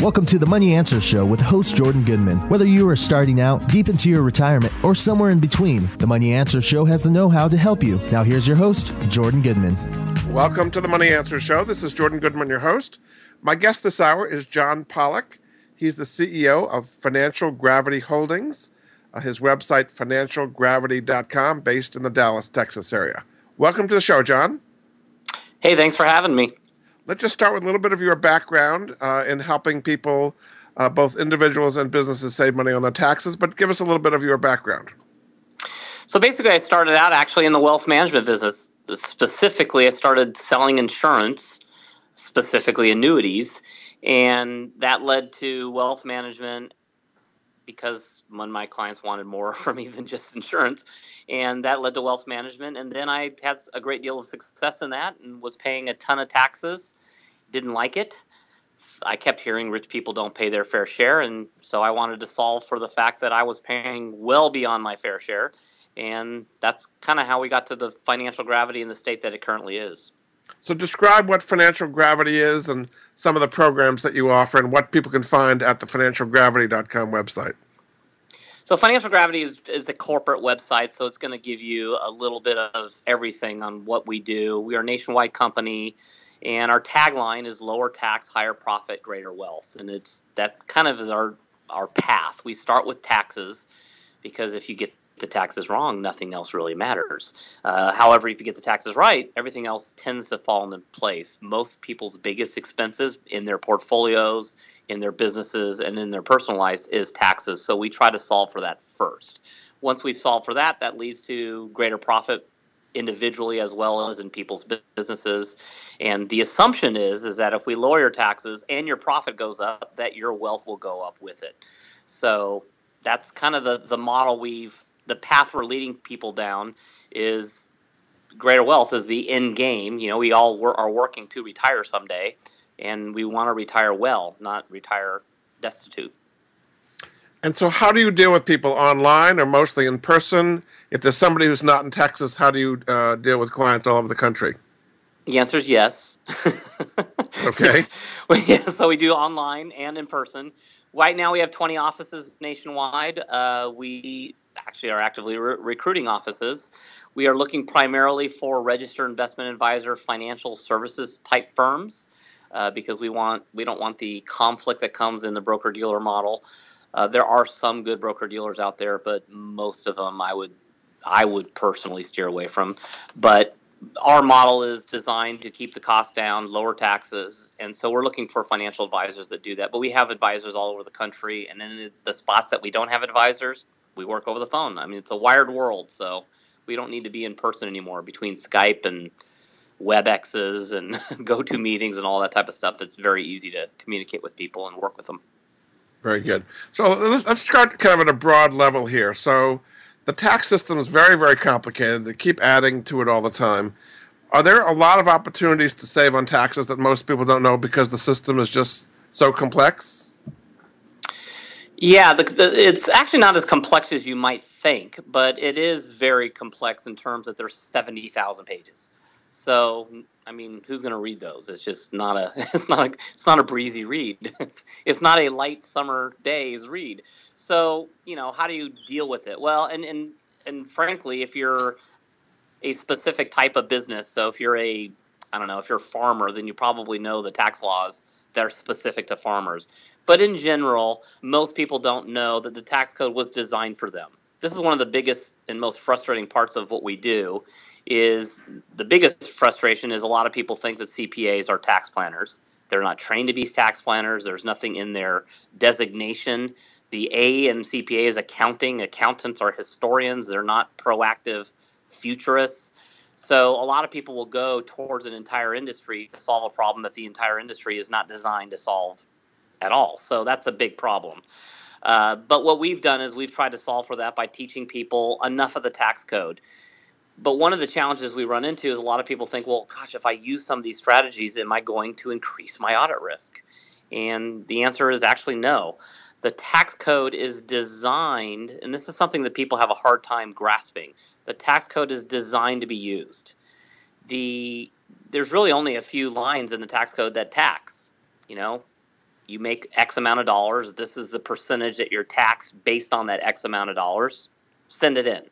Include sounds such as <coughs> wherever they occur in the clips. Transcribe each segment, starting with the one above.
Welcome to the Money Answer Show with host Jordan Goodman. Whether you are starting out, deep into your retirement, or somewhere in between, the Money Answer Show has the know how to help you. Now, here's your host, Jordan Goodman. Welcome to the Money Answer Show. This is Jordan Goodman, your host. My guest this hour is John Pollock. He's the CEO of Financial Gravity Holdings, uh, his website, financialgravity.com, based in the Dallas, Texas area. Welcome to the show, John. Hey, thanks for having me. Let's just start with a little bit of your background uh, in helping people, uh, both individuals and businesses, save money on their taxes. But give us a little bit of your background. So basically, I started out actually in the wealth management business. Specifically, I started selling insurance, specifically annuities, and that led to wealth management because when my clients wanted more <laughs> from me than just insurance and that led to wealth management and then i had a great deal of success in that and was paying a ton of taxes didn't like it i kept hearing rich people don't pay their fair share and so i wanted to solve for the fact that i was paying well beyond my fair share and that's kind of how we got to the financial gravity in the state that it currently is so describe what financial gravity is and some of the programs that you offer and what people can find at the financialgravity.com website. So Financial Gravity is, is a corporate website, so it's going to give you a little bit of everything on what we do. We are a nationwide company, and our tagline is lower tax, higher profit, greater wealth. And it's that kind of is our our path. We start with taxes because if you get the taxes wrong, nothing else really matters. Uh, however, if you get the taxes right, everything else tends to fall into place. Most people's biggest expenses in their portfolios, in their businesses, and in their personal lives is taxes. So we try to solve for that first. Once we solve for that, that leads to greater profit individually as well as in people's businesses. And the assumption is is that if we lower your taxes and your profit goes up, that your wealth will go up with it. So that's kind of the, the model we've the path we're leading people down is greater wealth is the end game. You know, we all are working to retire someday, and we want to retire well, not retire destitute. And so, how do you deal with people online or mostly in person? If there's somebody who's not in Texas, how do you uh, deal with clients all over the country? The answer is yes. <laughs> okay. yeah, so we do online and in person. Right now, we have 20 offices nationwide. Uh, we actually are actively re- recruiting offices. We are looking primarily for registered investment advisor, financial services type firms, uh, because we want we don't want the conflict that comes in the broker dealer model. Uh, there are some good broker dealers out there, but most of them I would I would personally steer away from. But our model is designed to keep the cost down, lower taxes, and so we're looking for financial advisors that do that. But we have advisors all over the country, and in the spots that we don't have advisors, we work over the phone. I mean, it's a wired world, so we don't need to be in person anymore between Skype and WebExes and <laughs> go-to meetings and all that type of stuff. It's very easy to communicate with people and work with them. Very good. So let's start kind of at a broad level here. So the tax system is very, very complicated. They keep adding to it all the time. Are there a lot of opportunities to save on taxes that most people don't know because the system is just so complex? Yeah, the, the, it's actually not as complex as you might think, but it is very complex in terms that there's seventy thousand pages. So, I mean, who's going to read those? It's just not a <laughs> it's not a it's not a breezy read. <laughs> It's it's not a light summer days read. So, you know, how do you deal with it? Well, and and and frankly, if you're a specific type of business, so if you're a I don't know, if you're a farmer, then you probably know the tax laws that are specific to farmers. But in general, most people don't know that the tax code was designed for them. This is one of the biggest and most frustrating parts of what we do is the biggest frustration is a lot of people think that CPAs are tax planners. They're not trained to be tax planners. There's nothing in their designation. The A in CPA is accounting. Accountants are historians. They're not proactive futurists. So a lot of people will go towards an entire industry to solve a problem that the entire industry is not designed to solve at all. So that's a big problem. Uh, but what we've done is we've tried to solve for that by teaching people enough of the tax code. But one of the challenges we run into is a lot of people think, well, gosh, if I use some of these strategies, am I going to increase my audit risk? And the answer is actually no. The tax code is designed, and this is something that people have a hard time grasping. The tax code is designed to be used. The there's really only a few lines in the tax code that tax. You know, you make X amount of dollars. This is the percentage that you're taxed based on that X amount of dollars. Send it in.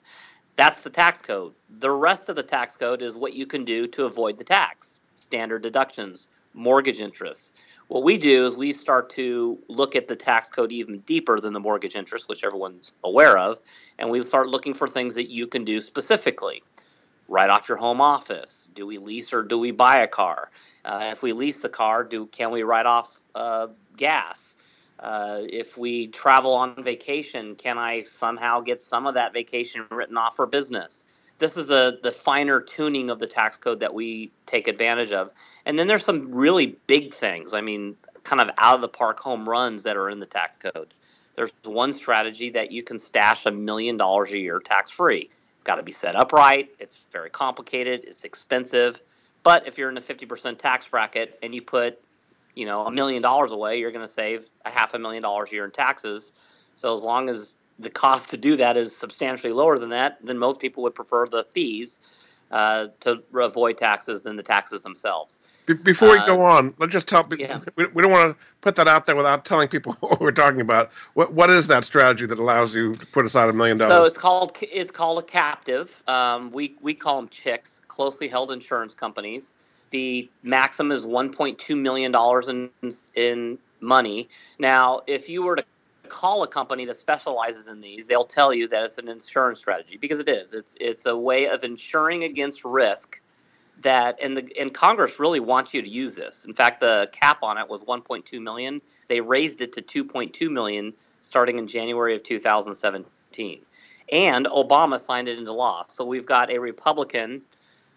That's the tax code. The rest of the tax code is what you can do to avoid the tax standard deductions, mortgage interest. What we do is we start to look at the tax code even deeper than the mortgage interest, which everyone's aware of, and we start looking for things that you can do specifically. Write off your home office. Do we lease or do we buy a car? Uh, if we lease a car, do can we write off uh, gas? Uh, if we travel on vacation, can I somehow get some of that vacation written off for business? This is the the finer tuning of the tax code that we take advantage of. And then there's some really big things. I mean, kind of out of the park home runs that are in the tax code. There's one strategy that you can stash a million dollars a year tax free. It's got to be set up right. It's very complicated. It's expensive. But if you're in the 50% tax bracket and you put you know a million dollars away, you're going to save a half a million dollars a year in taxes. So as long as the cost to do that is substantially lower than that, then most people would prefer the fees uh, to avoid taxes than the taxes themselves. Be- before we uh, go on, let's just tell people yeah. we, we, don't want to put that out there without telling people <laughs> what we're talking about. What what is that strategy that allows you to put aside a million dollars? So it's called it's called a captive. Um, we we call them chicks, closely held insurance companies. The maximum is 1.2 million dollars in in money. Now, if you were to call a company that specializes in these, they'll tell you that it's an insurance strategy because it is. It's it's a way of insuring against risk that and the and Congress really wants you to use this. In fact, the cap on it was 1.2 million. They raised it to 2.2 million starting in January of 2017. And Obama signed it into law. So we've got a Republican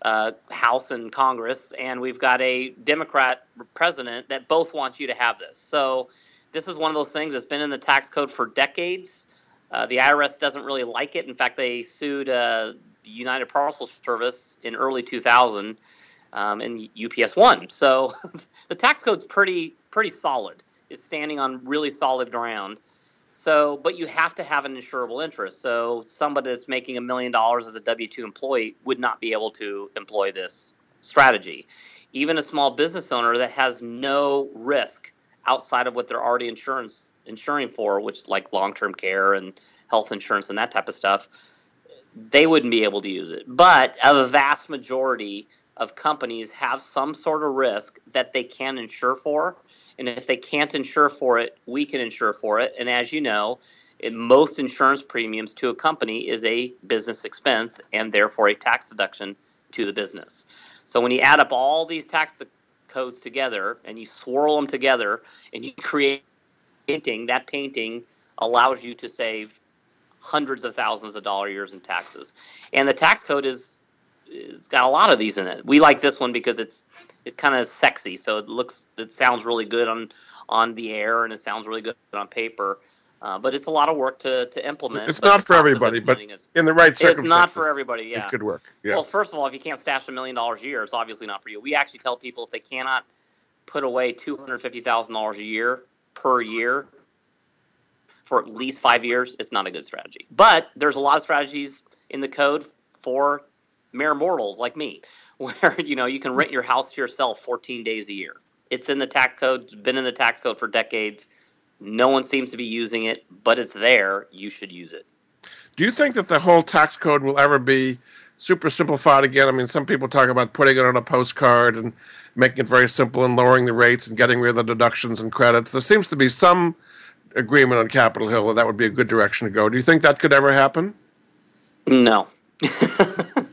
uh, House and Congress, and we've got a Democrat president that both want you to have this. So this is one of those things that's been in the tax code for decades. Uh, the IRS doesn't really like it. In fact, they sued uh, the United Parcel Service in early 2000, um, and UPS won. So <laughs> the tax code's pretty pretty solid. It's standing on really solid ground. So, but you have to have an insurable interest. So, somebody that's making a million dollars as a W 2 employee would not be able to employ this strategy. Even a small business owner that has no risk outside of what they're already insurance insuring for, which like long term care and health insurance and that type of stuff, they wouldn't be able to use it. But a vast majority of companies have some sort of risk that they can insure for and if they can't insure for it, we can insure for it. And as you know, in most insurance premiums to a company is a business expense and therefore a tax deduction to the business. So when you add up all these tax codes together and you swirl them together and you create painting, that painting allows you to save hundreds of thousands of dollar years in taxes. And the tax code is it's got a lot of these in it. We like this one because it's it's kind of sexy, so it looks it sounds really good on on the air and it sounds really good on paper. Uh, but it's a lot of work to, to implement. It's not for everybody, but is, in the right circumstances, it's not for everybody. Yeah, it could work. Yes. Well, first of all, if you can't stash a million dollars a year, it's obviously not for you. We actually tell people if they cannot put away two hundred fifty thousand dollars a year per year for at least five years, it's not a good strategy. But there's a lot of strategies in the code for mere mortals like me, <laughs> where you know you can rent your house to yourself 14 days a year. It's in the tax code. It's been in the tax code for decades. No one seems to be using it, but it's there. You should use it. Do you think that the whole tax code will ever be super simplified again? I mean, some people talk about putting it on a postcard and making it very simple and lowering the rates and getting rid of the deductions and credits. There seems to be some agreement on Capitol Hill that that would be a good direction to go. Do you think that could ever happen? No. <laughs>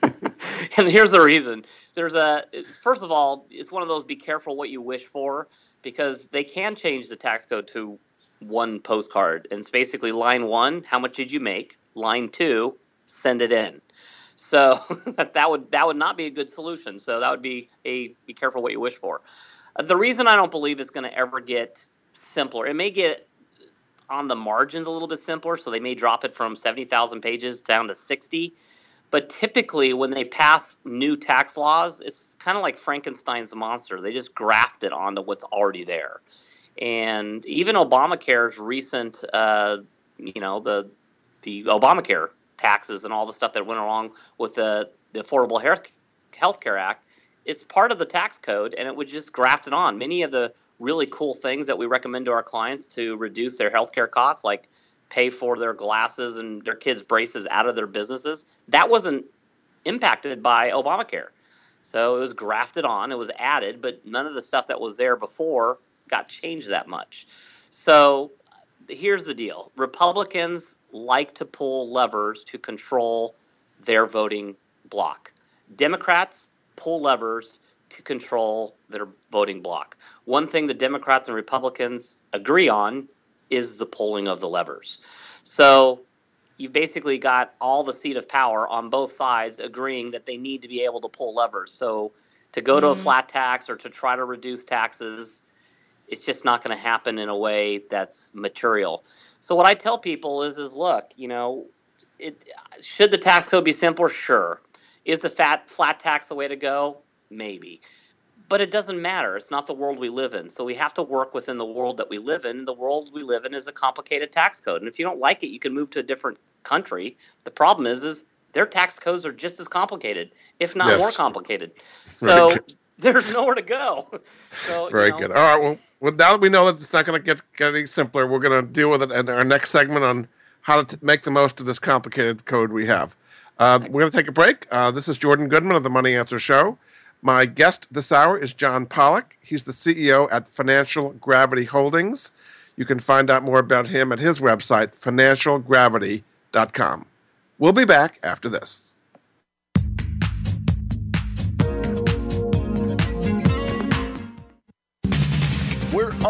<laughs> and here's the reason. There's a first of all, it's one of those be careful what you wish for because they can change the tax code to one postcard and it's basically line 1, how much did you make? Line 2, send it in. So <laughs> that would that would not be a good solution. So that would be a be careful what you wish for. Uh, the reason I don't believe it's going to ever get simpler, it may get on the margins a little bit simpler. So they may drop it from seventy thousand pages down to sixty. But typically, when they pass new tax laws, it's kind of like Frankenstein's monster. They just graft it onto what's already there. And even Obamacare's recent, uh, you know, the the Obamacare taxes and all the stuff that went along with the, the Affordable Health Care Act, it's part of the tax code, and it would just graft it on. Many of the really cool things that we recommend to our clients to reduce their healthcare costs, like pay for their glasses and their kids' braces out of their businesses. That wasn't impacted by Obamacare. So it was grafted on, it was added, but none of the stuff that was there before got changed that much. So here's the deal Republicans like to pull levers to control their voting block, Democrats pull levers to control their voting block. One thing the Democrats and Republicans agree on is the pulling of the levers. So you've basically got all the seat of power on both sides agreeing that they need to be able to pull levers. So to go to mm-hmm. a flat tax or to try to reduce taxes, it's just not going to happen in a way that's material. So what I tell people is is look, you know, it should the tax code be simpler? Sure. Is a fat flat tax the way to go? Maybe but it doesn't matter. It's not the world we live in. So we have to work within the world that we live in. The world we live in is a complicated tax code. And if you don't like it, you can move to a different country. The problem is is their tax codes are just as complicated, if not yes. more complicated. So <laughs> there's nowhere to go. So, Very you know, good. All right. Well, well, now that we know that it's not going to get, get any simpler, we're going to deal with it in our next segment on how to t- make the most of this complicated code we have. Uh, we're going to take a break. Uh, this is Jordan Goodman of the Money Answer Show. My guest this hour is John Pollock. He's the CEO at Financial Gravity Holdings. You can find out more about him at his website, financialgravity.com. We'll be back after this.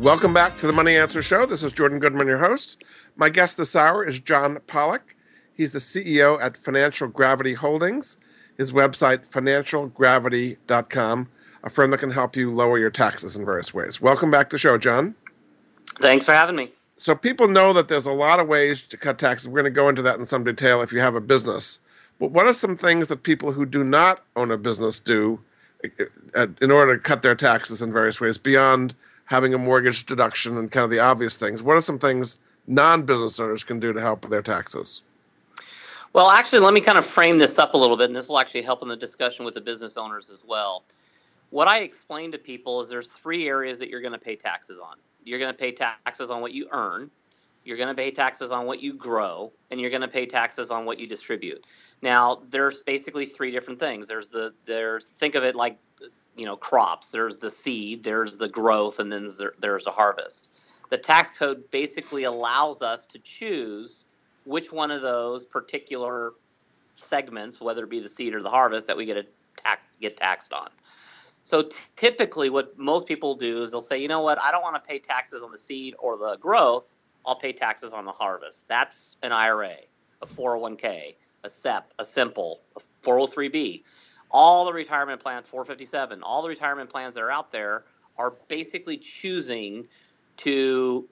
Welcome back to the Money Answer Show. This is Jordan Goodman, your host. My guest this hour is John Pollock. He's the CEO at Financial Gravity Holdings. His website, financialgravity.com, a firm that can help you lower your taxes in various ways. Welcome back to the show, John. Thanks for having me. So, people know that there's a lot of ways to cut taxes. We're going to go into that in some detail if you have a business. But what are some things that people who do not own a business do uh, uh, in order to cut their taxes in various ways beyond having a mortgage deduction and kind of the obvious things. What are some things non-business owners can do to help with their taxes? Well, actually, let me kind of frame this up a little bit, and this will actually help in the discussion with the business owners as well. What I explain to people is there's three areas that you're going to pay taxes on. You're going to pay taxes on what you earn, you're going to pay taxes on what you grow, and you're going to pay taxes on what you distribute. Now, there's basically three different things. There's the there's think of it like you know crops. There's the seed, there's the growth, and then there's the harvest. The tax code basically allows us to choose which one of those particular segments, whether it be the seed or the harvest, that we get a tax get taxed on. So t- typically, what most people do is they'll say, you know what, I don't want to pay taxes on the seed or the growth. I'll pay taxes on the harvest. That's an IRA, a 401k, a SEP, a simple, a 403b all the retirement plans, 457, all the retirement plans that are out there are basically choosing to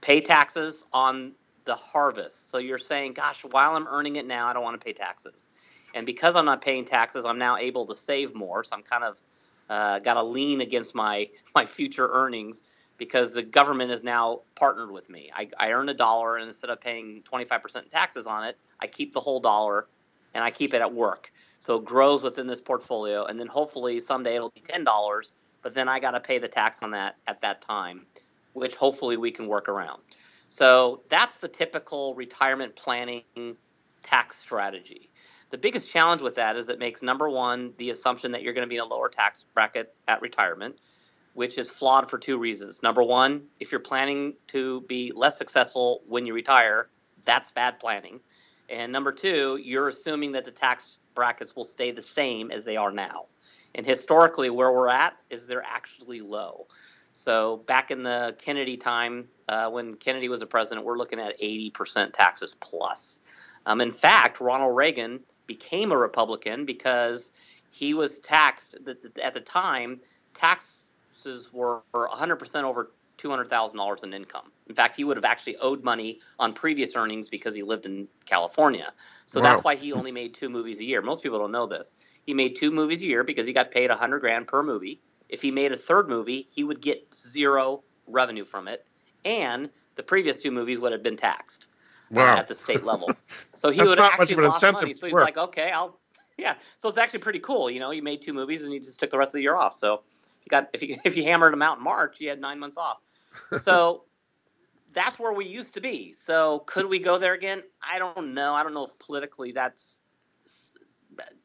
pay taxes on the harvest. So you're saying, gosh, while I'm earning it now, I don't want to pay taxes. And because I'm not paying taxes, I'm now able to save more. So I'm kind of uh, got to lean against my my future earnings because the government is now partnered with me. I, I earn a dollar, and instead of paying 25% taxes on it, I keep the whole dollar and I keep it at work. So it grows within this portfolio, and then hopefully someday it'll be ten dollars. But then I got to pay the tax on that at that time, which hopefully we can work around. So that's the typical retirement planning tax strategy. The biggest challenge with that is it makes number one the assumption that you're going to be in a lower tax bracket at retirement, which is flawed for two reasons. Number one, if you're planning to be less successful when you retire, that's bad planning. And number two, you're assuming that the tax brackets will stay the same as they are now. And historically, where we're at is they're actually low. So back in the Kennedy time, uh, when Kennedy was a president, we're looking at 80% taxes plus. Um, in fact, Ronald Reagan became a Republican because he was taxed at the time. Taxes were 100% over $200,000 in income. In fact, he would have actually owed money on previous earnings because he lived in California. So wow. that's why he only made two movies a year. Most people don't know this. He made two movies a year because he got paid 100 grand per movie. If he made a third movie, he would get zero revenue from it. And the previous two movies would have been taxed uh, wow. uh, at the state <laughs> level. So he would have actually lost money. So he's work. like, okay, I'll, <laughs> yeah. So it's actually pretty cool. You know, he made two movies and he just took the rest of the year off. So if you got if you <laughs> if you hammered him out in March, he had nine months off. <laughs> So that's where we used to be. So could we go there again? I don't know. I don't know if politically that's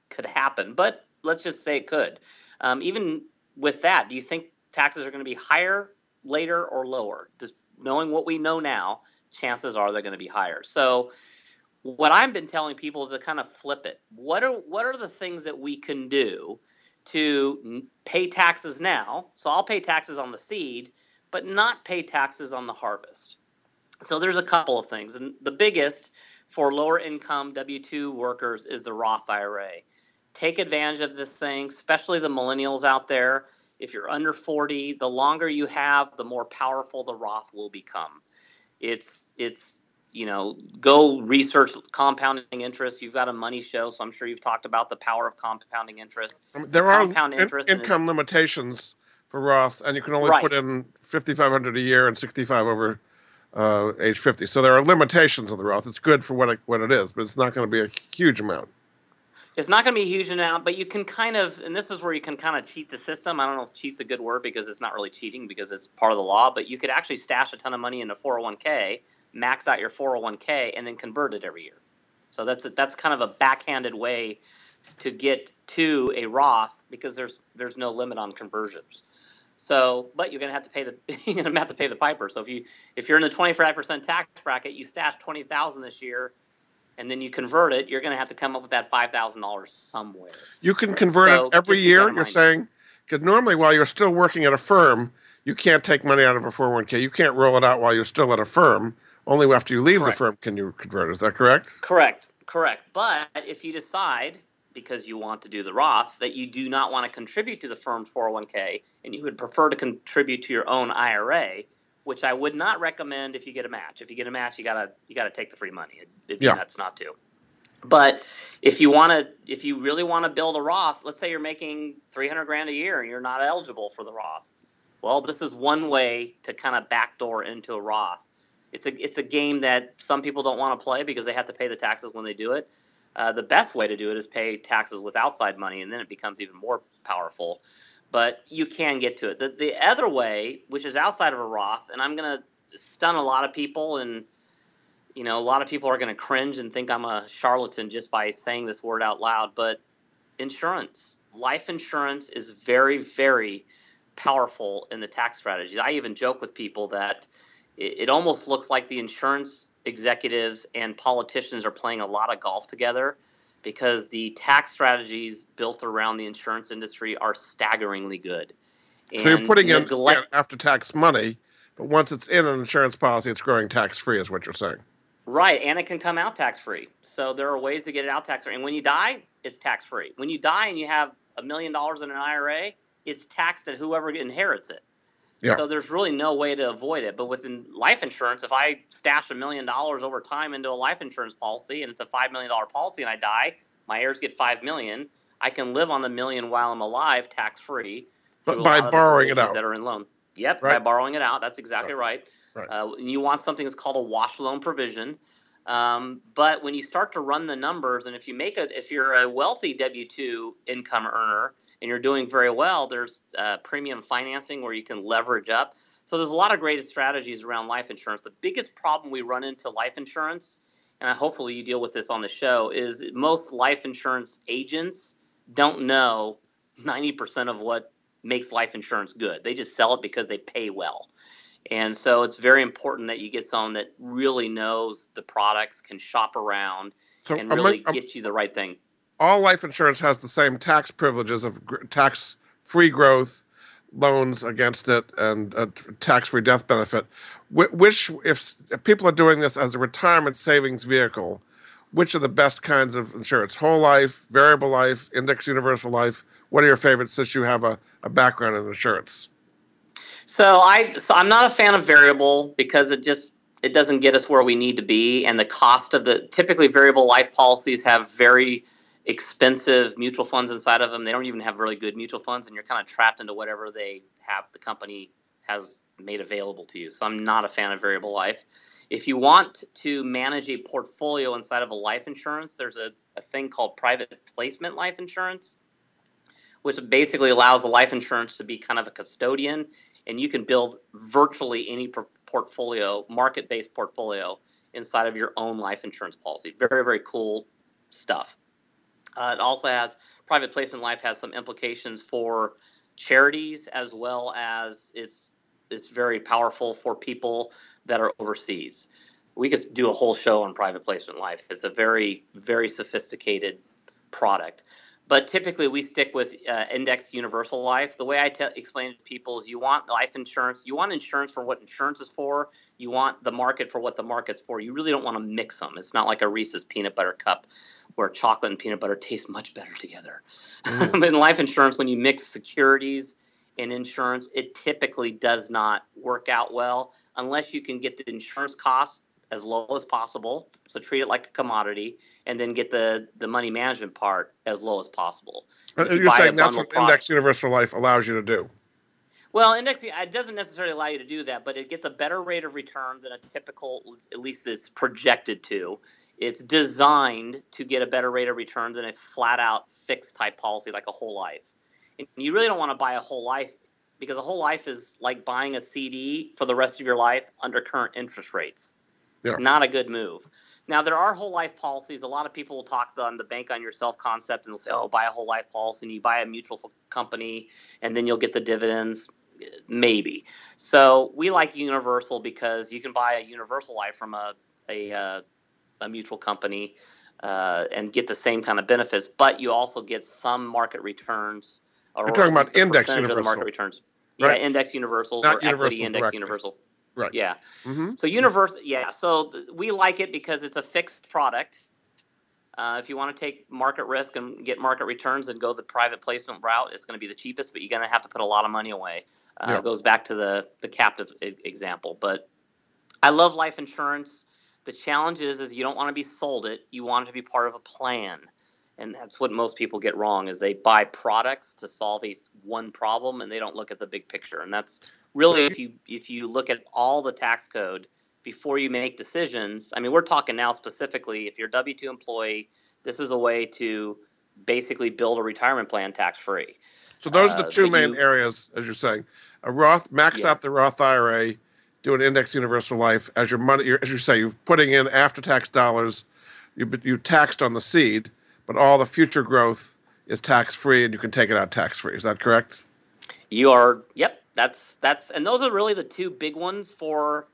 could happen, but let's just say it could. Um, even with that, do you think taxes are going to be higher later or lower? Just knowing what we know now, chances are they're going to be higher. So what I've been telling people is to kind of flip it. What are what are the things that we can do to pay taxes now? So I'll pay taxes on the seed, but not pay taxes on the harvest. So there's a couple of things, and the biggest for lower income W two workers is the Roth IRA. Take advantage of this thing, especially the millennials out there. If you're under 40, the longer you have, the more powerful the Roth will become. It's it's you know go research compounding interest. You've got a money show, so I'm sure you've talked about the power of compounding interest. Um, there are compound in, interest income limitations for Roth, and you can only right. put in 5,500 a year and 65 over uh, age 50. So there are limitations on the Roth. It's good for what it, what it is, but it's not going to be a huge amount. It's not going to be a huge amount, but you can kind of, and this is where you can kind of cheat the system. I don't know if cheat's a good word because it's not really cheating because it's part of the law, but you could actually stash a ton of money into 401k, max out your 401k, and then convert it every year. So that's a, that's kind of a backhanded way to get to a Roth because there's there's no limit on conversions. So, but you're going to have to pay the <laughs> you're going to have to pay the piper. So if you if you're in the 25% tax bracket, you stash 20,000 this year, and then you convert it, you're going to have to come up with that five thousand dollars somewhere. You can convert so it every year. You're saying because normally while you're still working at a firm, you can't take money out of a 401k. You can't roll it out while you're still at a firm. Only after you leave correct. the firm can you convert it. Is that correct? Correct. Correct. But if you decide because you want to do the Roth that you do not want to contribute to the firm's 401k and you would prefer to contribute to your own IRA, which I would not recommend if you get a match. If you get a match, you gotta you gotta take the free money. It, be yeah. nuts not to. But if you want to, if you really want to build a Roth, let's say you're making 300 grand a year and you're not eligible for the Roth. Well, this is one way to kind of backdoor into a Roth. It's a it's a game that some people don't want to play because they have to pay the taxes when they do it. Uh, the best way to do it is pay taxes with outside money, and then it becomes even more powerful. But you can get to it. The, the other way, which is outside of a Roth, and I'm going to stun a lot of people, and you know, a lot of people are going to cringe and think I'm a charlatan just by saying this word out loud. But insurance, life insurance, is very, very powerful in the tax strategies. I even joke with people that it, it almost looks like the insurance executives and politicians are playing a lot of golf together because the tax strategies built around the insurance industry are staggeringly good. And so you're putting neglect- in after tax money, but once it's in an insurance policy, it's growing tax free, is what you're saying. Right, and it can come out tax free. So there are ways to get it out tax free. And when you die, it's tax free. When you die and you have a million dollars in an IRA, it's taxed at whoever inherits it. Yeah. So there's really no way to avoid it. But within life insurance, if I stash a million dollars over time into a life insurance policy and it's a five million dollar policy and I die, my heirs get five million. I can live on the million while I'm alive, tax free. But by borrowing it out, that are in loan. Yep, right. by borrowing it out. That's exactly right. right. right. Uh, you want something that's called a wash loan provision. Um, but when you start to run the numbers, and if you make a, if you're a wealthy W two income earner and you're doing very well, there's uh, premium financing where you can leverage up. So there's a lot of great strategies around life insurance. The biggest problem we run into life insurance, and hopefully you deal with this on the show, is most life insurance agents don't know 90% of what makes life insurance good. They just sell it because they pay well. And so it's very important that you get someone that really knows the products, can shop around, so and really I'm, get you the right thing. All life insurance has the same tax privileges of tax free growth, loans against it, and a tax free death benefit. Which, if, if people are doing this as a retirement savings vehicle, which are the best kinds of insurance? Whole life, variable life, index universal life? What are your favorites since you have a, a background in insurance? So I so I'm not a fan of variable because it just it doesn't get us where we need to be and the cost of the typically variable life policies have very expensive mutual funds inside of them. They don't even have really good mutual funds and you're kind of trapped into whatever they have the company has made available to you. So I'm not a fan of variable life. If you want to manage a portfolio inside of a life insurance, there's a, a thing called private placement life insurance, which basically allows the life insurance to be kind of a custodian and you can build virtually any portfolio, market based portfolio inside of your own life insurance policy. Very, very cool stuff. Uh, it also has private placement life has some implications for charities as well as it's it's very powerful for people that are overseas. We could do a whole show on private placement life. It's a very very sophisticated product. But typically, we stick with uh, index universal life. The way I te- explain it to people is you want life insurance, you want insurance for what insurance is for, you want the market for what the market's for. You really don't want to mix them. It's not like a Reese's peanut butter cup where chocolate and peanut butter taste much better together. Mm. <laughs> In life insurance, when you mix securities and insurance, it typically does not work out well unless you can get the insurance costs as low as possible. So treat it like a commodity, and then get the the money management part as low as possible. you are saying that's what product, Index Universal Life allows you to do. Well, index it doesn't necessarily allow you to do that, but it gets a better rate of return than a typical, at least is projected to. It's designed to get a better rate of return than a flat out fixed type policy like a whole life. And you really don't want to buy a whole life because a whole life is like buying a CD for the rest of your life under current interest rates. Yeah. Not a good move. Now there are whole life policies. A lot of people will talk on the bank on yourself concept and they'll say, "Oh, buy a whole life policy and you buy a mutual company and then you'll get the dividends." Maybe. So we like universal because you can buy a universal life from a a, uh, a mutual company uh, and get the same kind of benefits, but you also get some market returns. Or You're talking about index universal. market returns. Right. Yeah, index universals Not or universal equity index directly. universal. Right. Yeah. Mm-hmm. So universal, yeah. So th- we like it because it's a fixed product. Uh, if you want to take market risk and get market returns and go the private placement route, it's going to be the cheapest, but you're going to have to put a lot of money away. Uh, yeah. It goes back to the the captive example. But I love life insurance. The challenge is, is you don't want to be sold it. You want it to be part of a plan, and that's what most people get wrong. Is they buy products to solve a one problem, and they don't look at the big picture. And that's really if you if you look at all the tax code before you make decisions i mean we're talking now specifically if you're a w2 employee this is a way to basically build a retirement plan tax free so those are the uh, two uh, main you, areas as you're saying a roth max yeah. out the roth ira do an index universal life as your money as you say you're putting in after tax dollars you you taxed on the seed but all the future growth is tax free and you can take it out tax free is that correct you are yep that's that's and those are really the two big ones for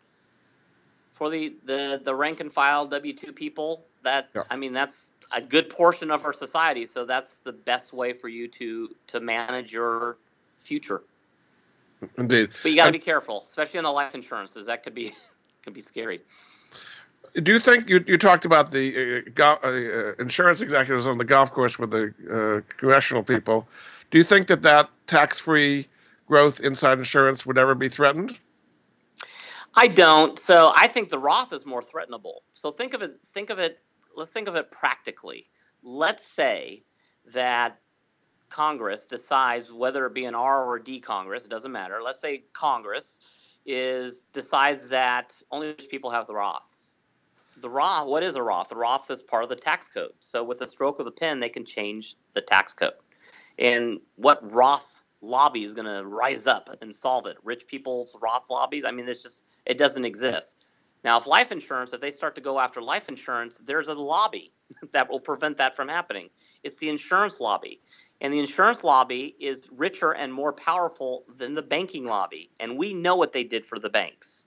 for the the the rank and file W two people. That yeah. I mean, that's a good portion of our society. So that's the best way for you to to manage your future. Indeed, but you got to be careful, especially on the life insurances. That could be <laughs> could be scary. Do you think you, you talked about the uh, go, uh, insurance executives on the golf course with the uh, congressional people? Do you think that that tax-free growth inside insurance would ever be threatened? I don't. So I think the Roth is more threatenable. So think of it. Think of it. Let's think of it practically. Let's say that Congress decides whether it be an R or a D Congress, it doesn't matter. Let's say Congress is decides that only rich people have the Roths. The Roth, what is a Roth? The Roth is part of the tax code. So with a stroke of the pen, they can change the tax code. And what Roth lobby is going to rise up and solve it? Rich people's Roth lobbies? I mean, it's just it doesn't exist. Now, if life insurance, if they start to go after life insurance, there's a lobby <laughs> that will prevent that from happening. It's the insurance lobby. And the insurance lobby is richer and more powerful than the banking lobby. And we know what they did for the banks.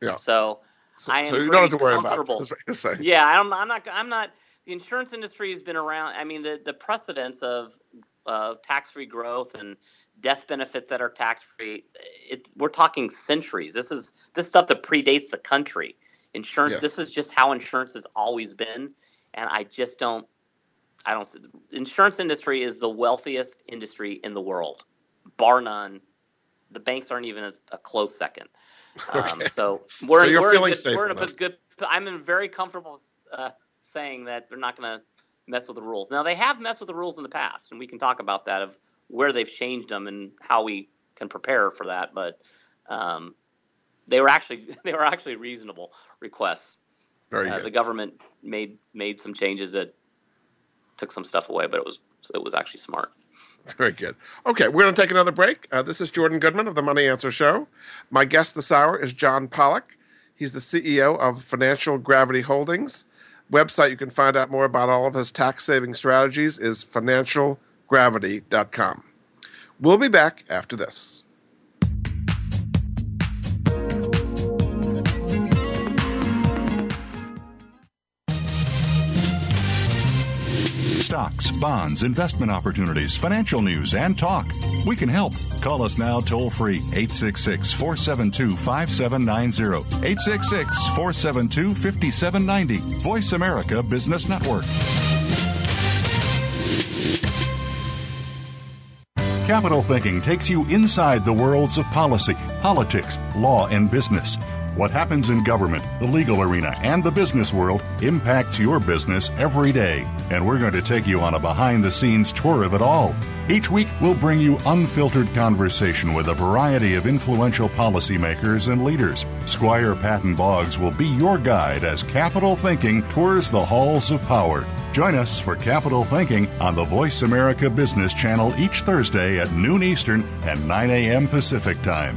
Yeah. So, so I am so you don't have to worry comfortable. about it, yeah, I'm, I'm not. I'm not. The insurance industry has been around. I mean, the the precedents of uh, tax-free growth and death benefits that are tax-free. It, we're talking centuries. This is this stuff that predates the country. Insurance. Yes. This is just how insurance has always been, and I just don't. I don't. The insurance industry is the wealthiest industry in the world, bar none. The banks aren't even a, a close second. <laughs> Um, okay. So we're, so we're, feeling good, safe we're in a good. I'm in very comfortable uh, saying that they're not going to mess with the rules. Now they have messed with the rules in the past, and we can talk about that of where they've changed them and how we can prepare for that. But um, they were actually <laughs> they were actually reasonable requests. Very uh, good. The government made made some changes that took some stuff away, but it was it was actually smart. Very good. Okay, we're going to take another break. Uh, this is Jordan Goodman of the Money Answer Show. My guest this hour is John Pollock. He's the CEO of Financial Gravity Holdings. Website you can find out more about all of his tax saving strategies is financialgravity.com. We'll be back after this. Stocks, bonds, investment opportunities, financial news, and talk. We can help. Call us now toll free 866 472 5790. 866 472 5790. Voice America Business Network. Capital Thinking takes you inside the worlds of policy, politics, law, and business. What happens in government, the legal arena, and the business world impacts your business every day. And we're going to take you on a behind the scenes tour of it all. Each week, we'll bring you unfiltered conversation with a variety of influential policymakers and leaders. Squire Patton Boggs will be your guide as Capital Thinking tours the halls of power. Join us for Capital Thinking on the Voice America Business Channel each Thursday at noon Eastern and 9 a.m. Pacific Time.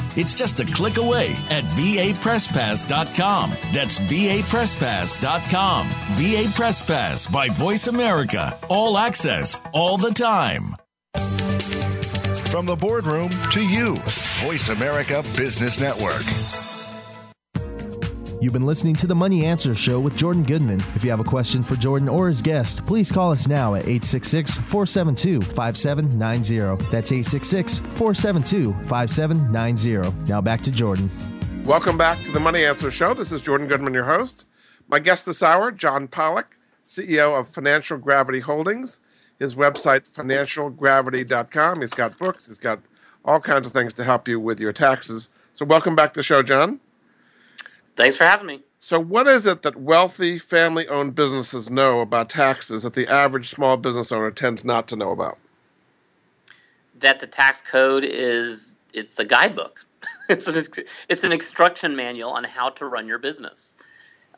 It's just a click away at vapresspass.com. That's vapresspass.com. VA Press Pass by Voice America. All access, all the time. From the boardroom to you, Voice America Business Network. You've been listening to the Money Answer Show with Jordan Goodman. If you have a question for Jordan or his guest, please call us now at 866 472 5790. That's 866 472 5790. Now back to Jordan. Welcome back to the Money Answer Show. This is Jordan Goodman, your host. My guest this hour, John Pollock, CEO of Financial Gravity Holdings his website, financialgravity.com. He's got books, he's got all kinds of things to help you with your taxes. So, welcome back to the show, John. Thanks for having me. So, what is it that wealthy family owned businesses know about taxes that the average small business owner tends not to know about? That the tax code is it's a guidebook. <laughs> it's, an, it's an instruction manual on how to run your business.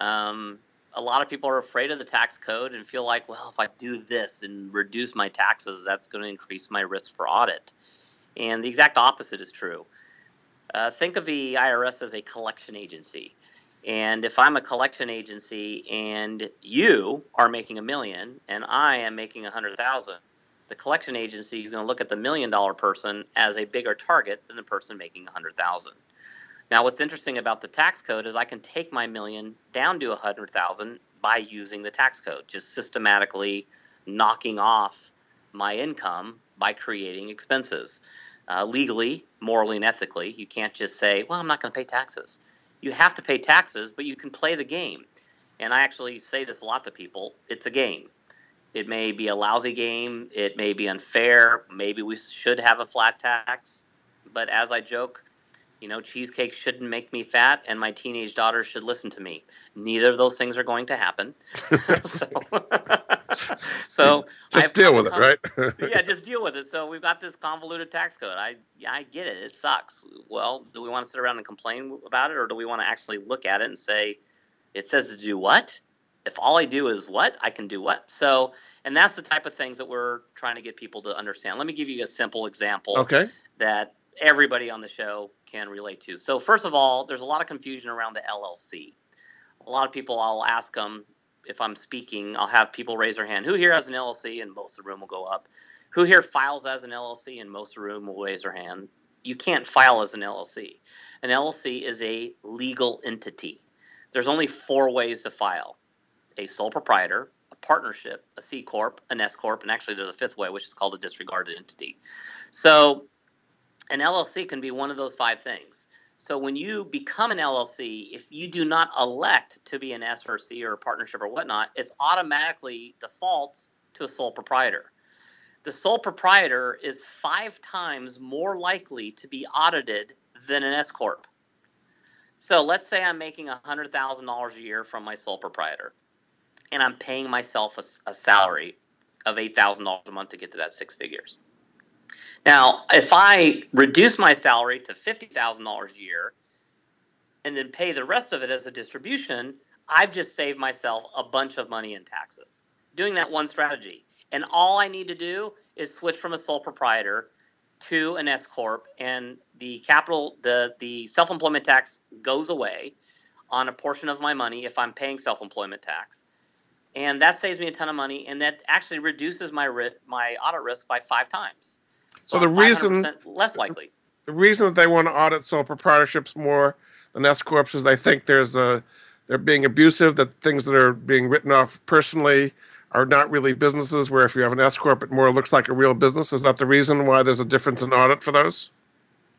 Um, a lot of people are afraid of the tax code and feel like, well, if I do this and reduce my taxes, that's going to increase my risk for audit. And the exact opposite is true. Uh, think of the IRS as a collection agency. And if I'm a collection agency and you are making a million and I am making a hundred thousand, the collection agency is going to look at the million dollar person as a bigger target than the person making a hundred thousand. Now, what's interesting about the tax code is I can take my million down to a hundred thousand by using the tax code, just systematically knocking off my income by creating expenses. Uh, legally, morally, and ethically, you can't just say, well, I'm not going to pay taxes. You have to pay taxes, but you can play the game. And I actually say this a lot to people it's a game. It may be a lousy game, it may be unfair, maybe we should have a flat tax. But as I joke, you know, cheesecake shouldn't make me fat, and my teenage daughter should listen to me. Neither of those things are going to happen. <laughs> so, <laughs> so just deal with it, right? <laughs> yeah, just deal with it. So we've got this convoluted tax code. I I get it. It sucks. Well, do we want to sit around and complain about it, or do we want to actually look at it and say, it says to do what? If all I do is what, I can do what. So, and that's the type of things that we're trying to get people to understand. Let me give you a simple example. Okay. That everybody on the show can relate to. So, first of all, there's a lot of confusion around the LLC. A lot of people, I'll ask them if I'm speaking, I'll have people raise their hand. Who here has an LLC? And most of the room will go up. Who here files as an LLC? And most of the room will raise their hand. You can't file as an LLC. An LLC is a legal entity. There's only four ways to file a sole proprietor, a partnership, a C Corp, an S Corp, and actually there's a fifth way, which is called a disregarded entity. So an LLC can be one of those five things. So when you become an LLC, if you do not elect to be an S or C or a partnership or whatnot, it's automatically defaults to a sole proprietor. The sole proprietor is five times more likely to be audited than an S corp. So let's say I'm making $100,000 a year from my sole proprietor, and I'm paying myself a, a salary of $8,000 a month to get to that six figures. Now, if I reduce my salary to $50,000 a year and then pay the rest of it as a distribution, I've just saved myself a bunch of money in taxes doing that one strategy. And all I need to do is switch from a sole proprietor to an S corp and the capital the the self-employment tax goes away on a portion of my money if I'm paying self-employment tax. And that saves me a ton of money and that actually reduces my my audit risk by 5 times. So, the reason less likely. The reason that they want to audit sole proprietorships more than S corps is they think there's a they're being abusive. That things that are being written off personally are not really businesses. Where if you have an S corp, it more looks like a real business. Is that the reason why there's a difference in audit for those?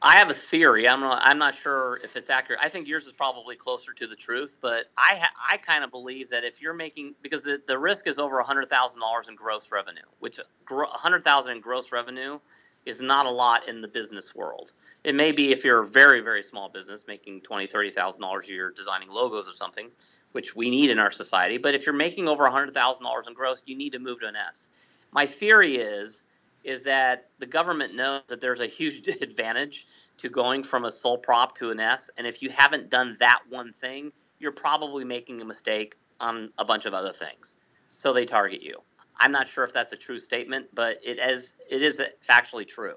I have a theory. I'm not, I'm not sure if it's accurate. I think yours is probably closer to the truth, but I ha, I kind of believe that if you're making because the, the risk is over hundred thousand dollars in gross revenue, which hundred thousand in gross revenue is not a lot in the business world. It may be if you're a very, very small business making twenty, thirty thousand dollars a year designing logos or something, which we need in our society. But if you're making over hundred thousand dollars in gross, you need to move to an S. My theory is is that the government knows that there's a huge <laughs> advantage to going from a sole prop to an S, and if you haven't done that one thing, you're probably making a mistake on a bunch of other things. So they target you. I'm not sure if that's a true statement, but it is it is factually true.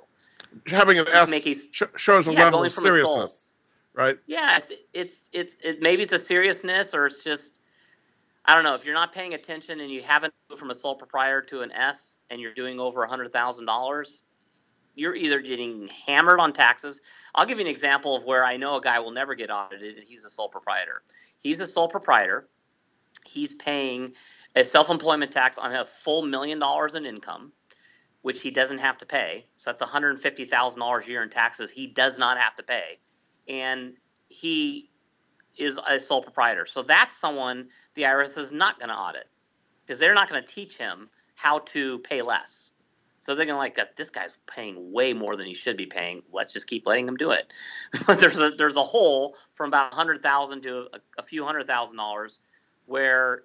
Having an S a, shows a yeah, level of seriousness, right? Yes, it's, it's it maybe it's a seriousness or it's just I don't know if you're not paying attention and you haven't moved from a sole proprietor to an S and you're doing over a hundred thousand dollars, you're either getting hammered on taxes. I'll give you an example of where I know a guy will never get audited, and he's a sole proprietor. He's a sole proprietor. He's paying a self-employment tax on a full million dollars in income, which he doesn't have to pay. So that's $150,000 a year in taxes he does not have to pay. And he is a sole proprietor. So that's someone the IRS is not going to audit because they're not going to teach him how to pay less. So they're going to like, uh, this guy's paying way more than he should be paying. Let's just keep letting him do it. <laughs> But there's a there's a hole from about a hundred thousand to a, a few hundred thousand dollars where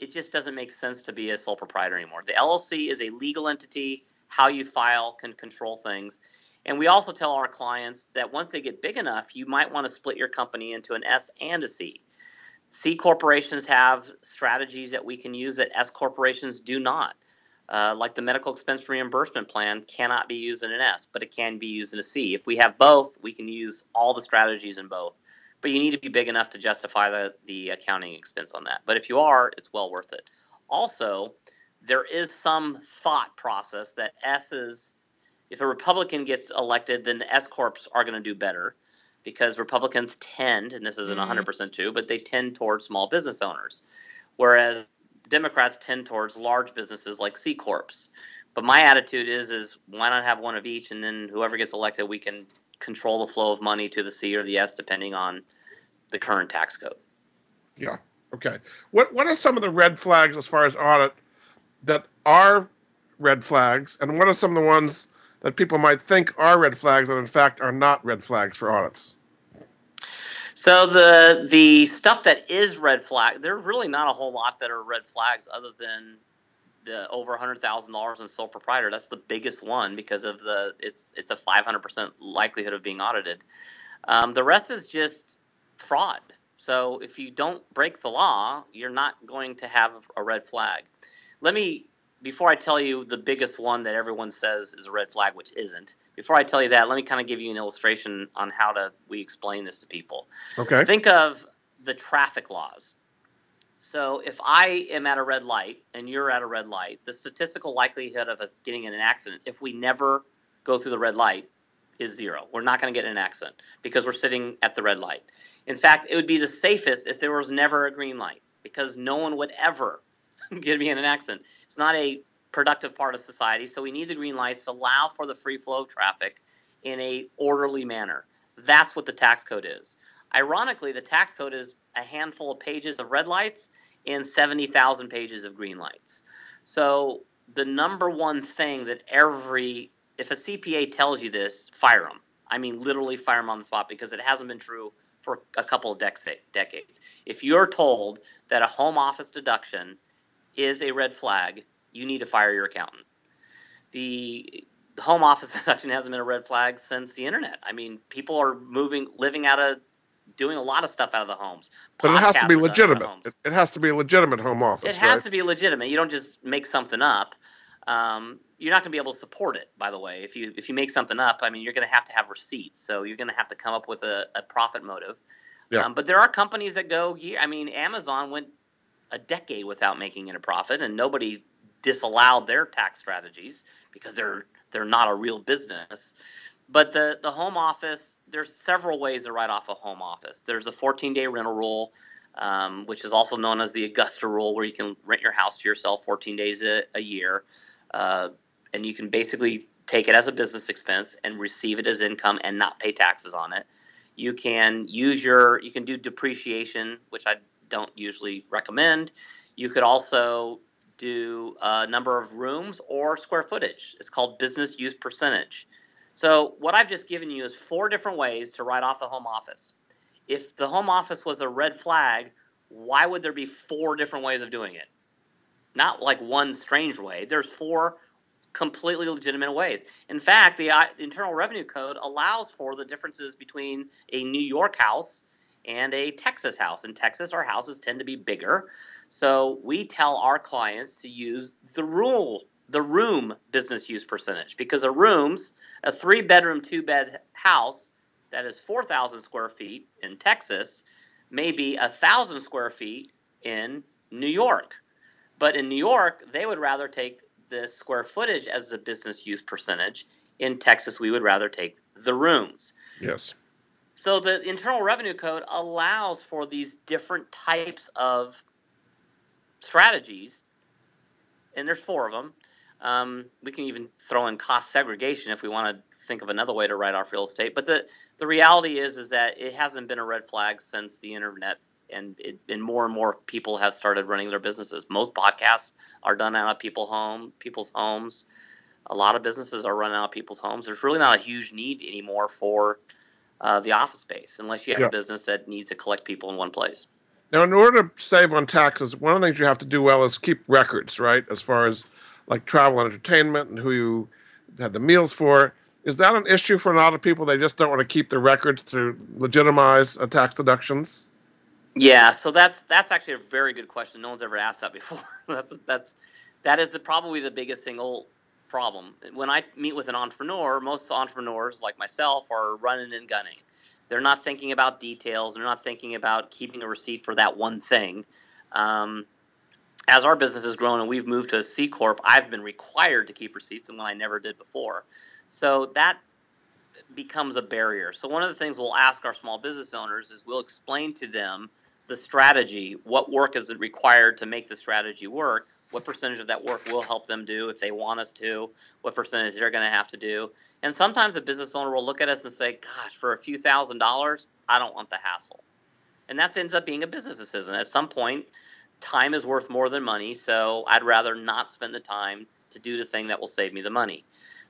it just doesn't make sense to be a sole proprietor anymore. The LLC is a legal entity. How you file can control things. And we also tell our clients that once they get big enough, you might want to split your company into an S and a C. C corporations have strategies that we can use that S corporations do not. Uh, like the medical expense reimbursement plan cannot be used in an S, but it can be used in a C. If we have both, we can use all the strategies in both but you need to be big enough to justify the, the accounting expense on that. But if you are, it's well worth it. Also, there is some thought process that S's, if a Republican gets elected, then the S corps are going to do better because Republicans tend, and this isn't 100% mm-hmm. true, but they tend towards small business owners, whereas Democrats tend towards large businesses like C corps. But my attitude is, is why not have one of each, and then whoever gets elected, we can control the flow of money to the C or the S depending on the current tax code. Yeah. Okay. What What are some of the red flags as far as audit that are red flags, and what are some of the ones that people might think are red flags that in fact are not red flags for audits? So the the stuff that is red flag, there's really not a whole lot that are red flags other than the over hundred thousand dollars in sole proprietor. That's the biggest one because of the it's it's a five hundred percent likelihood of being audited. Um, the rest is just fraud. So if you don't break the law, you're not going to have a red flag. Let me before I tell you the biggest one that everyone says is a red flag, which isn't. Before I tell you that, let me kind of give you an illustration on how to we explain this to people. Okay. Think of the traffic laws. So if I am at a red light and you're at a red light, the statistical likelihood of us getting in an accident, if we never go through the red light, is zero. We're not going to get in an accident because we're sitting at the red light. In fact, it would be the safest if there was never a green light because no one would ever <laughs> get me in an accident. It's not a productive part of society, so we need the green lights to allow for the free flow of traffic in a orderly manner. That's what the tax code is. Ironically, the tax code is a handful of pages of red lights and 70,000 pages of green lights. So the number one thing that every if a CPA tells you this, fire them. I mean, literally fire them on the spot because it hasn't been true for a couple of decades. If you're told that a home office deduction is a red flag, you need to fire your accountant. The home office <laughs> deduction hasn't been a red flag since the internet. I mean, people are moving, living out of doing a lot of stuff out of the homes. But it has to be legitimate. It, it, has to be a legitimate home office. It has right? to be legitimate. You don't just make something up. Um, you're not going to be able to support it. By the way, if you if you make something up, I mean, you're going to have to have receipts. So you're going to have to come up with a, a profit motive. Yeah. Um, but there are companies that go. I mean, Amazon went a decade without making it a profit, and nobody disallowed their tax strategies because they're they're not a real business. But the the home office, there's several ways to write off a home office. There's a 14 day rental rule, um, which is also known as the Augusta rule, where you can rent your house to yourself 14 days a, a year, uh, and you can basically take it as a business expense and receive it as income and not pay taxes on it. You can use your you can do depreciation, which I don't usually recommend. You could also do a number of rooms or square footage. It's called business use percentage. So what I've just given you is four different ways to write off the home office. If the home office was a red flag, why would there be four different ways of doing it? Not like one strange way. There's four completely legitimate ways. In fact, the uh, Internal Revenue Code allows for the differences between a New York house and a Texas house. In Texas, our houses tend to be bigger. So we tell our clients to use the rule, the room business use percentage, because a room's a three bedroom, two bed house that is 4,000 square feet in Texas may be a thousand square feet in New York. But in New York, they would rather take the square footage as the business use percentage. In Texas, we would rather take the rooms. Yes. So the Internal Revenue Code allows for these different types of strategies, and there's four of them. Um, we can even throw in cost segregation if we want to think of another way to write off real estate. But the the reality is is that it hasn't been a red flag since the internet, and it, and more and more people have started running their businesses. Most podcasts are done out of people home people's homes. A lot of businesses are running out of people's homes. There's really not a huge need anymore for uh, the office space unless you have yeah. a business that needs to collect people in one place. Now, in order to save on taxes, one of the things you have to do well is keep records, right? As far as like travel and entertainment and who you had the meals for. Is that an issue for a lot of people? They just don't want to keep the records to legitimize tax deductions. Yeah, so that's that's actually a very good question. No one's ever asked that before. <laughs> that's that's that is the, probably the biggest single problem. When I meet with an entrepreneur, most entrepreneurs like myself are running and gunning. They're not thinking about details. They're not thinking about keeping a receipt for that one thing. Um, as our business has grown and we've moved to a C corp, I've been required to keep receipts, and when I never did before. So that becomes a barrier. So one of the things we'll ask our small business owners is we'll explain to them the strategy, what work is it required to make the strategy work, what percentage of that work we'll help them do if they want us to, what percentage they're going to have to do. And sometimes a business owner will look at us and say, gosh, for a few thousand dollars, I don't want the hassle. And that ends up being a business decision. At some point, time is worth more than money, so I'd rather not spend the time to do the thing that will save me the money.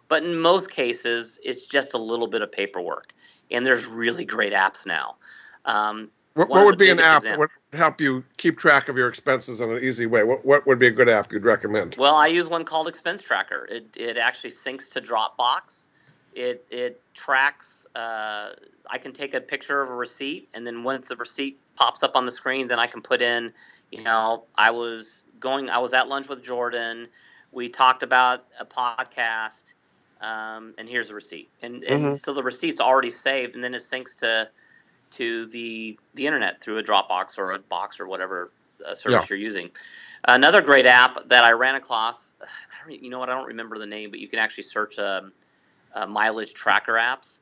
But in most cases, it's just a little bit of paperwork. And there's really great apps now. Um, what, what would be an app example, that would help you keep track of your expenses in an easy way? What, what would be a good app you'd recommend? Well, I use one called Expense Tracker. It, it actually syncs to Dropbox. It, it tracks, uh, I can take a picture of a receipt, and then once the receipt pops up on the screen, then I can put in, you know, I was going, I was at lunch with Jordan. We talked about a podcast, um, and here's a receipt. And, and mm-hmm. so the receipt's already saved, and then it syncs to to the the internet through a Dropbox or a box or whatever uh, service yeah. you're using. Another great app that I ran across, <sighs> you know what? I don't remember the name, but you can actually search um, uh, mileage tracker apps.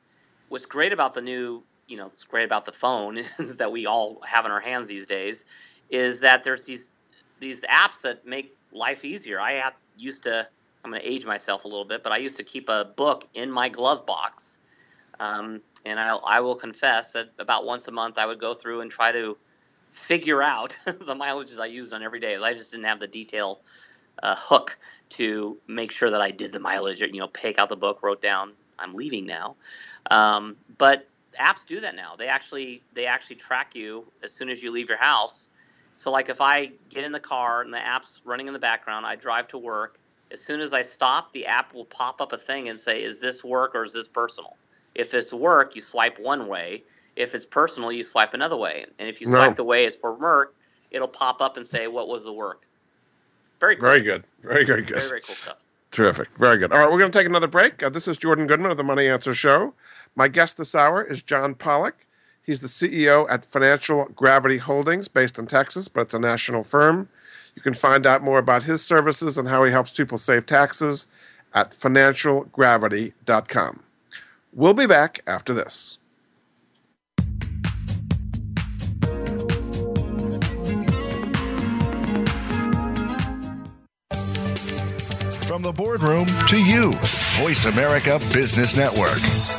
What's great about the new, you know, it's great about the phone <laughs> that we all have in our hands these days, is that there's these these apps that make life easier. I have, used to, I'm going to age myself a little bit, but I used to keep a book in my glove box. Um, and I, I will confess that about once a month I would go through and try to figure out <laughs> the mileages I used on every day. I just didn't have the detail uh, hook to make sure that I did the mileage. You know, pick out the book, wrote down I'm leaving now. Um, but apps do that now. They actually they actually track you as soon as you leave your house. So like if I get in the car and the app's running in the background, I drive to work. As soon as I stop, the app will pop up a thing and say, "Is this work or is this personal?" If it's work, you swipe one way. If it's personal, you swipe another way. And if you swipe the way is for work, it'll pop up and say what was the work. Very cool. Very good. Very, very good. Very, very cool stuff. Terrific. Very good. All right, we're going to take another break. Uh, this is Jordan Goodman of the Money Answer Show. My guest this hour is John Pollock. He's the CEO at Financial Gravity Holdings, based in Texas, but it's a national firm. You can find out more about his services and how he helps people save taxes at financialgravity.com. We'll be back after this. From the boardroom to you, Voice America Business Network.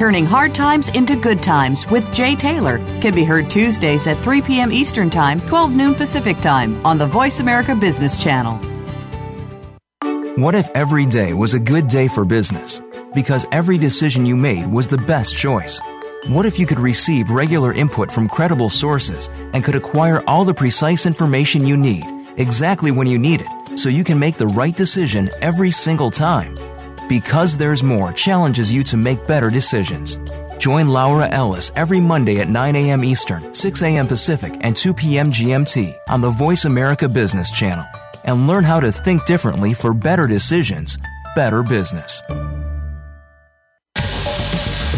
Turning Hard Times into Good Times with Jay Taylor can be heard Tuesdays at 3 p.m. Eastern Time, 12 noon Pacific Time on the Voice America Business Channel. What if every day was a good day for business? Because every decision you made was the best choice. What if you could receive regular input from credible sources and could acquire all the precise information you need exactly when you need it so you can make the right decision every single time? Because There's More challenges you to make better decisions. Join Laura Ellis every Monday at 9 a.m. Eastern, 6 a.m. Pacific, and 2 p.m. GMT on the Voice America Business Channel and learn how to think differently for better decisions, better business.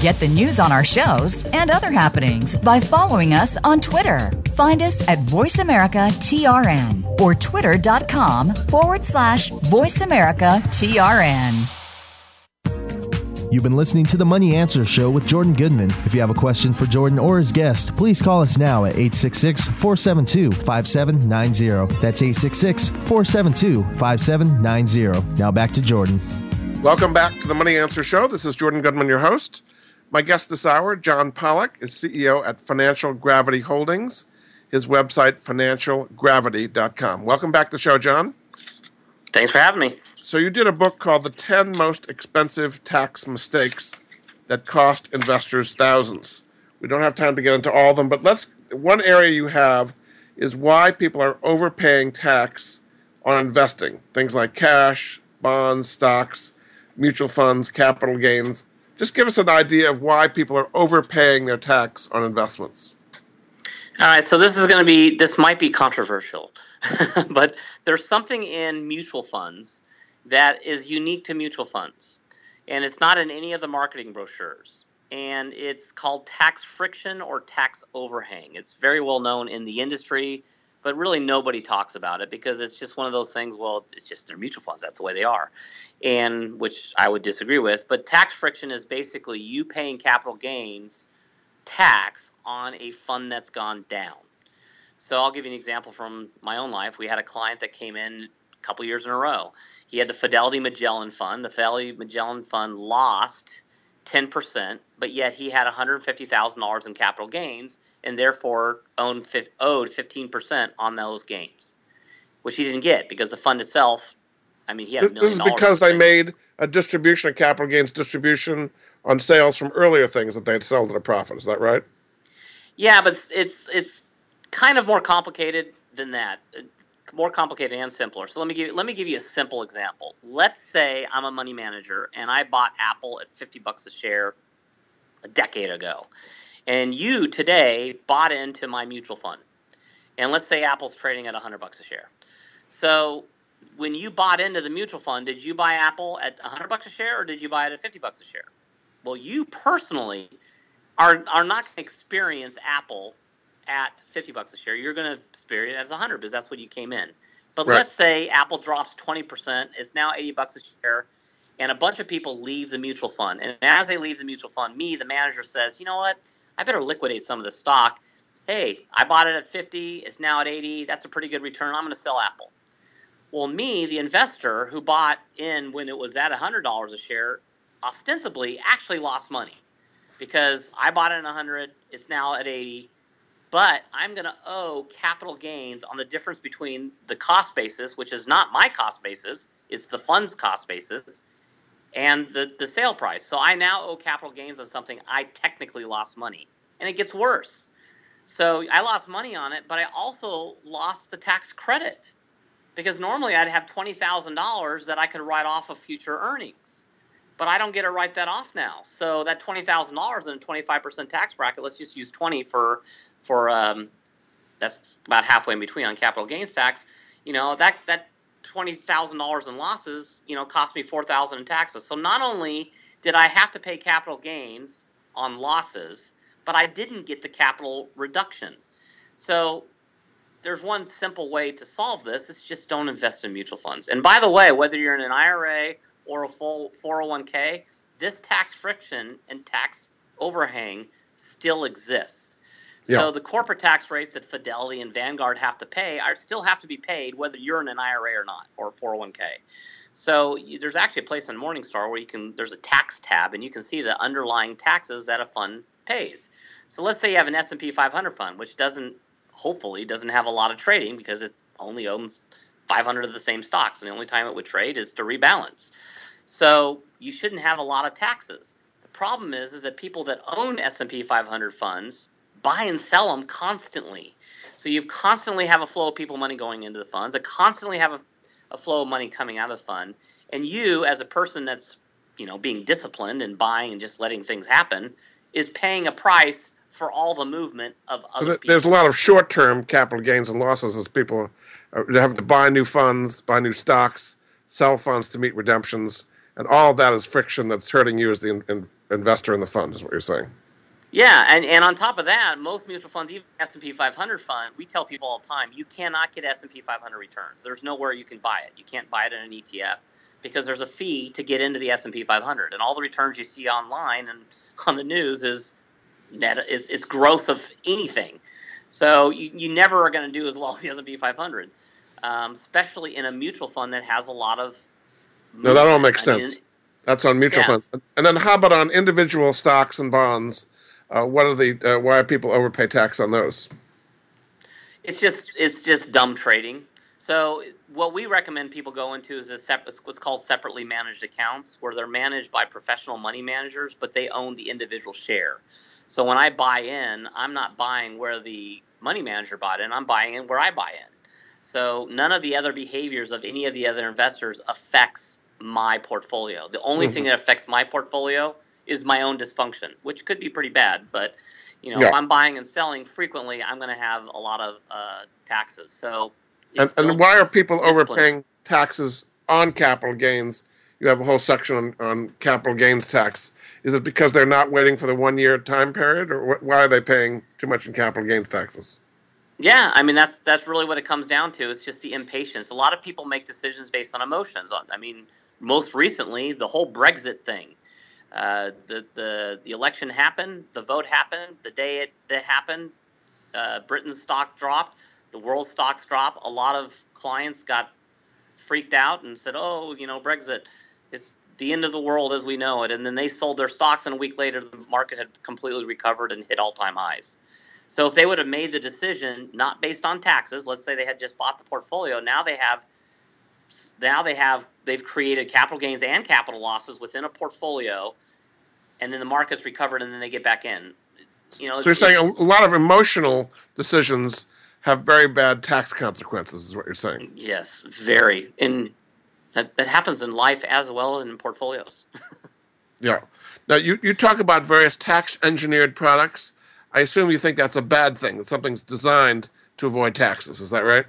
Get the news on our shows and other happenings by following us on Twitter. Find us at VoiceAmericaTRN or twitter.com forward slash VoiceAmericaTRN. You've been listening to the Money Answer Show with Jordan Goodman. If you have a question for Jordan or his guest, please call us now at 866 472 5790. That's 866 472 5790. Now back to Jordan. Welcome back to the Money Answer Show. This is Jordan Goodman, your host. My guest this hour, John Pollock, is CEO at Financial Gravity Holdings. His website, financialgravity.com. Welcome back to the show, John. Thanks for having me. So you did a book called The 10 Most Expensive Tax Mistakes That Cost Investors Thousands. We don't have time to get into all of them, but let's one area you have is why people are overpaying tax on investing, things like cash, bonds, stocks. mutual funds, capital gains. Just give us an idea of why people are overpaying their tax on investments. All right, so this is going to be this might be controversial, <laughs> but there's something in mutual funds that is unique to mutual funds, and it's not in any of the marketing brochures. And it's called tax friction or tax overhang. It's very well known in the industry, but really nobody talks about it because it's just one of those things. Well, it's just their mutual funds. That's the way they are, and which I would disagree with. But tax friction is basically you paying capital gains tax on a fund that's gone down. So I'll give you an example from my own life. We had a client that came in a couple years in a row. He had the Fidelity Magellan Fund. The Fidelity Magellan Fund lost 10%, but yet he had $150,000 in capital gains and therefore owned, owed 15% on those gains, which he didn't get because the fund itself, I mean, he had This is because they made a distribution, a capital gains distribution on sales from earlier things that they'd sold at a profit. Is that right? Yeah, but it's it's, it's kind of more complicated than that. Uh, more complicated and simpler. So let me give let me give you a simple example. Let's say I'm a money manager and I bought Apple at 50 bucks a share a decade ago. And you today bought into my mutual fund. And let's say Apple's trading at 100 bucks a share. So when you bought into the mutual fund, did you buy Apple at 100 bucks a share or did you buy it at 50 bucks a share? Well, you personally are are not going to experience Apple at 50 bucks a share. You're going to experience it as 100 because that's what you came in. But right. let's say Apple drops 20%, it's now 80 bucks a share, and a bunch of people leave the mutual fund. And as they leave the mutual fund, me, the manager, says, you know what? I better liquidate some of the stock. Hey, I bought it at 50, it's now at 80. That's a pretty good return. I'm going to sell Apple. Well, me, the investor who bought in when it was at $100 a share, ostensibly actually lost money because I bought it at 100, it's now at 80, but I'm going to owe capital gains on the difference between the cost basis, which is not my cost basis, it's the fund's cost basis, and the, the sale price. So I now owe capital gains on something I technically lost money. And it gets worse. So I lost money on it, but I also lost the tax credit because normally I'd have $20,000 that I could write off of future earnings but I don't get to write that off now. So that twenty thousand dollars in a twenty five percent tax bracket. Let's just use twenty for for um, that's about halfway in between on capital gains tax. You know that that twenty thousand dollars in losses, you know, cost me four thousand in taxes. So not only did I have to pay capital gains on losses, but I didn't get the capital reduction. So there's one simple way to solve this. It's just don't invest in mutual funds. And by the way, whether you're in an IRA or a full 401k, this tax friction and tax overhang still exists. Yeah. So the corporate tax rates that Fidelity and Vanguard have to pay are still have to be paid whether you're in an IRA or not or 401k. So there's actually a place on Morningstar where you can there's a tax tab and you can see the underlying taxes that a fund pays. So let's say you have an S&P 500 fund which doesn't hopefully doesn't have a lot of trading because it only owns 500 of the same stocks, and the only time it would trade is to rebalance. So you shouldn't have a lot of taxes. The problem is, is that people that own S&P 500 funds buy and sell them constantly. So you've constantly have a flow of people money going into the funds, I constantly have a, a flow of money coming out of the fund, and you, as a person that's you know being disciplined and buying and just letting things happen, is paying a price for all the movement of other so There's a lot of short-term capital gains and losses as people have to buy new funds, buy new stocks, sell funds to meet redemptions, and all that is friction that's hurting you as the in, investor in the fund. Is what you're saying? Yeah, and, and on top of that, most mutual funds, even S&P 500 fund, we tell people all the time, you cannot get S&P 500 returns. There's nowhere you can buy it. You can't buy it in an ETF because there's a fee to get into the S&P 500, and all the returns you see online and <laughs> on the news is net is it's growth of anything. So you, you never are going to do as well <laughs> as the S&P 500, um, especially in a mutual fund that has a lot of. No, that all makes I sense. Mean, That's on mutual yeah. funds, and then how about on individual stocks and bonds? Uh, what are the uh, why people overpay tax on those? It's just it's just dumb trading. So what we recommend people go into is a separate, what's called separately managed accounts, where they're managed by professional money managers, but they own the individual share. So when I buy in, I'm not buying where the money manager bought in, I'm buying in where I buy in. So none of the other behaviors of any of the other investors affects my portfolio. The only mm-hmm. thing that affects my portfolio is my own dysfunction, which could be pretty bad. But you know, yeah. if I'm buying and selling frequently, I'm going to have a lot of uh, taxes. So, and, and why are people overpaying taxes on capital gains? You have a whole section on, on capital gains tax. Is it because they're not waiting for the one year time period, or why are they paying too much in capital gains taxes? Yeah, I mean that's that's really what it comes down to. It's just the impatience. A lot of people make decisions based on emotions. I mean, most recently, the whole Brexit thing. Uh, the the the election happened, the vote happened, the day it that happened, uh, Britain's stock dropped, the world stocks dropped. A lot of clients got freaked out and said, "Oh, you know, Brexit, it's the end of the world as we know it." And then they sold their stocks, and a week later, the market had completely recovered and hit all-time highs. So if they would have made the decision not based on taxes, let's say they had just bought the portfolio, now they have now they have they've created capital gains and capital losses within a portfolio, and then the market's recovered, and then they get back in. You know, so you're saying a lot of emotional decisions have very bad tax consequences, is what you're saying? Yes, very. And that, that happens in life as well in portfolios. <laughs> yeah. Now you, you talk about various tax engineered products. I assume you think that's a bad thing. That something's designed to avoid taxes. Is that right?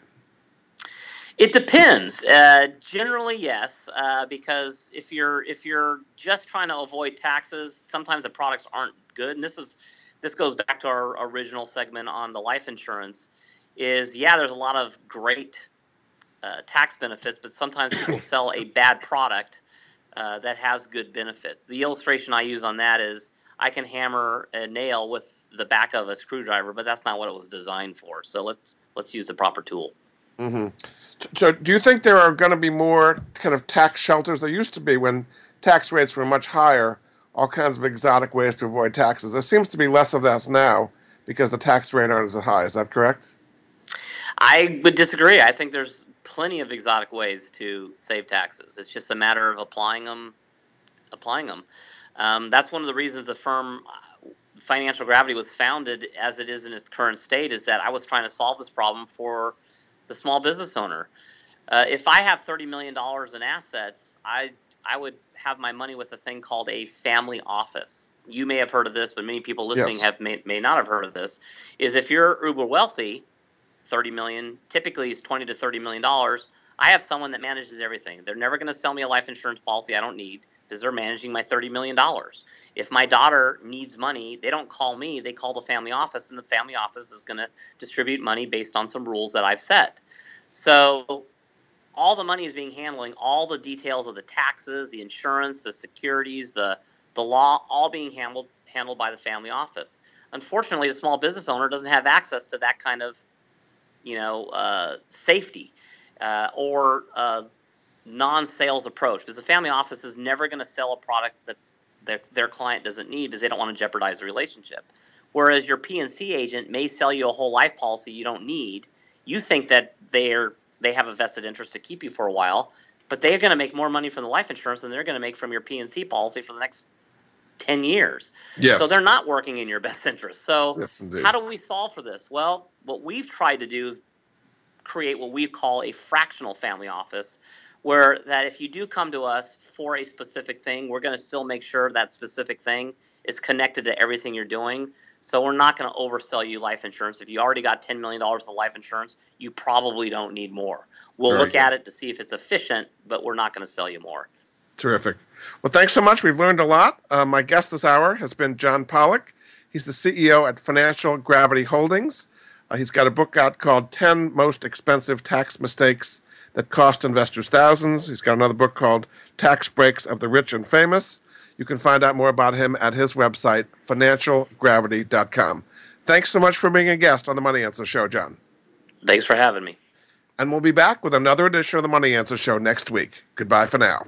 It depends. Uh, generally, yes, uh, because if you're if you're just trying to avoid taxes, sometimes the products aren't good. And this is this goes back to our original segment on the life insurance. Is yeah, there's a lot of great uh, tax benefits, but sometimes people <coughs> sell a bad product uh, that has good benefits. The illustration I use on that is I can hammer a nail with the back of a screwdriver, but that's not what it was designed for. So let's let's use the proper tool. Mm-hmm. So, do you think there are going to be more kind of tax shelters? There used to be when tax rates were much higher, all kinds of exotic ways to avoid taxes. There seems to be less of that now because the tax rate aren't as high. Is that correct? I would disagree. I think there's plenty of exotic ways to save taxes. It's just a matter of applying them. Applying them. Um, that's one of the reasons the firm Financial Gravity was founded as it is in its current state. Is that I was trying to solve this problem for the small business owner. Uh, if I have thirty million dollars in assets, I I would have my money with a thing called a family office. You may have heard of this, but many people listening yes. have may, may not have heard of this. Is if you're uber wealthy, thirty million typically is twenty to thirty million dollars. I have someone that manages everything. They're never going to sell me a life insurance policy I don't need because they're managing my $30 million. If my daughter needs money, they don't call me, they call the family office, and the family office is going to distribute money based on some rules that I've set. So all the money is being handling all the details of the taxes, the insurance, the securities, the the law, all being handled handled by the family office. Unfortunately, the small business owner doesn't have access to that kind of, you know, uh, safety uh, or uh, non-sales approach because the family office is never going to sell a product that their, their client doesn't need because they don't want to jeopardize the relationship. Whereas your P&C agent may sell you a whole life policy you don't need. You think that they're they have a vested interest to keep you for a while, but they're going to make more money from the life insurance than they're going to make from your P&C policy for the next 10 years. Yes. So they're not working in your best interest. So yes, how do we solve for this? Well, what we've tried to do is create what we call a fractional family office where that if you do come to us for a specific thing, we're going to still make sure that specific thing is connected to everything you're doing. So we're not going to oversell you life insurance. If you already got $10 million of life insurance, you probably don't need more. We'll Very look good. at it to see if it's efficient, but we're not going to sell you more. Terrific. Well, thanks so much. We've learned a lot. Uh, my guest this hour has been John Pollock. He's the CEO at Financial Gravity Holdings. Uh, he's got a book out called 10 Most Expensive Tax Mistakes that cost investors thousands. He's got another book called Tax Breaks of the Rich and Famous. You can find out more about him at his website, financialgravity.com. Thanks so much for being a guest on the Money Answer Show, John. Thanks for having me. And we'll be back with another edition of the Money Answer Show next week. Goodbye for now.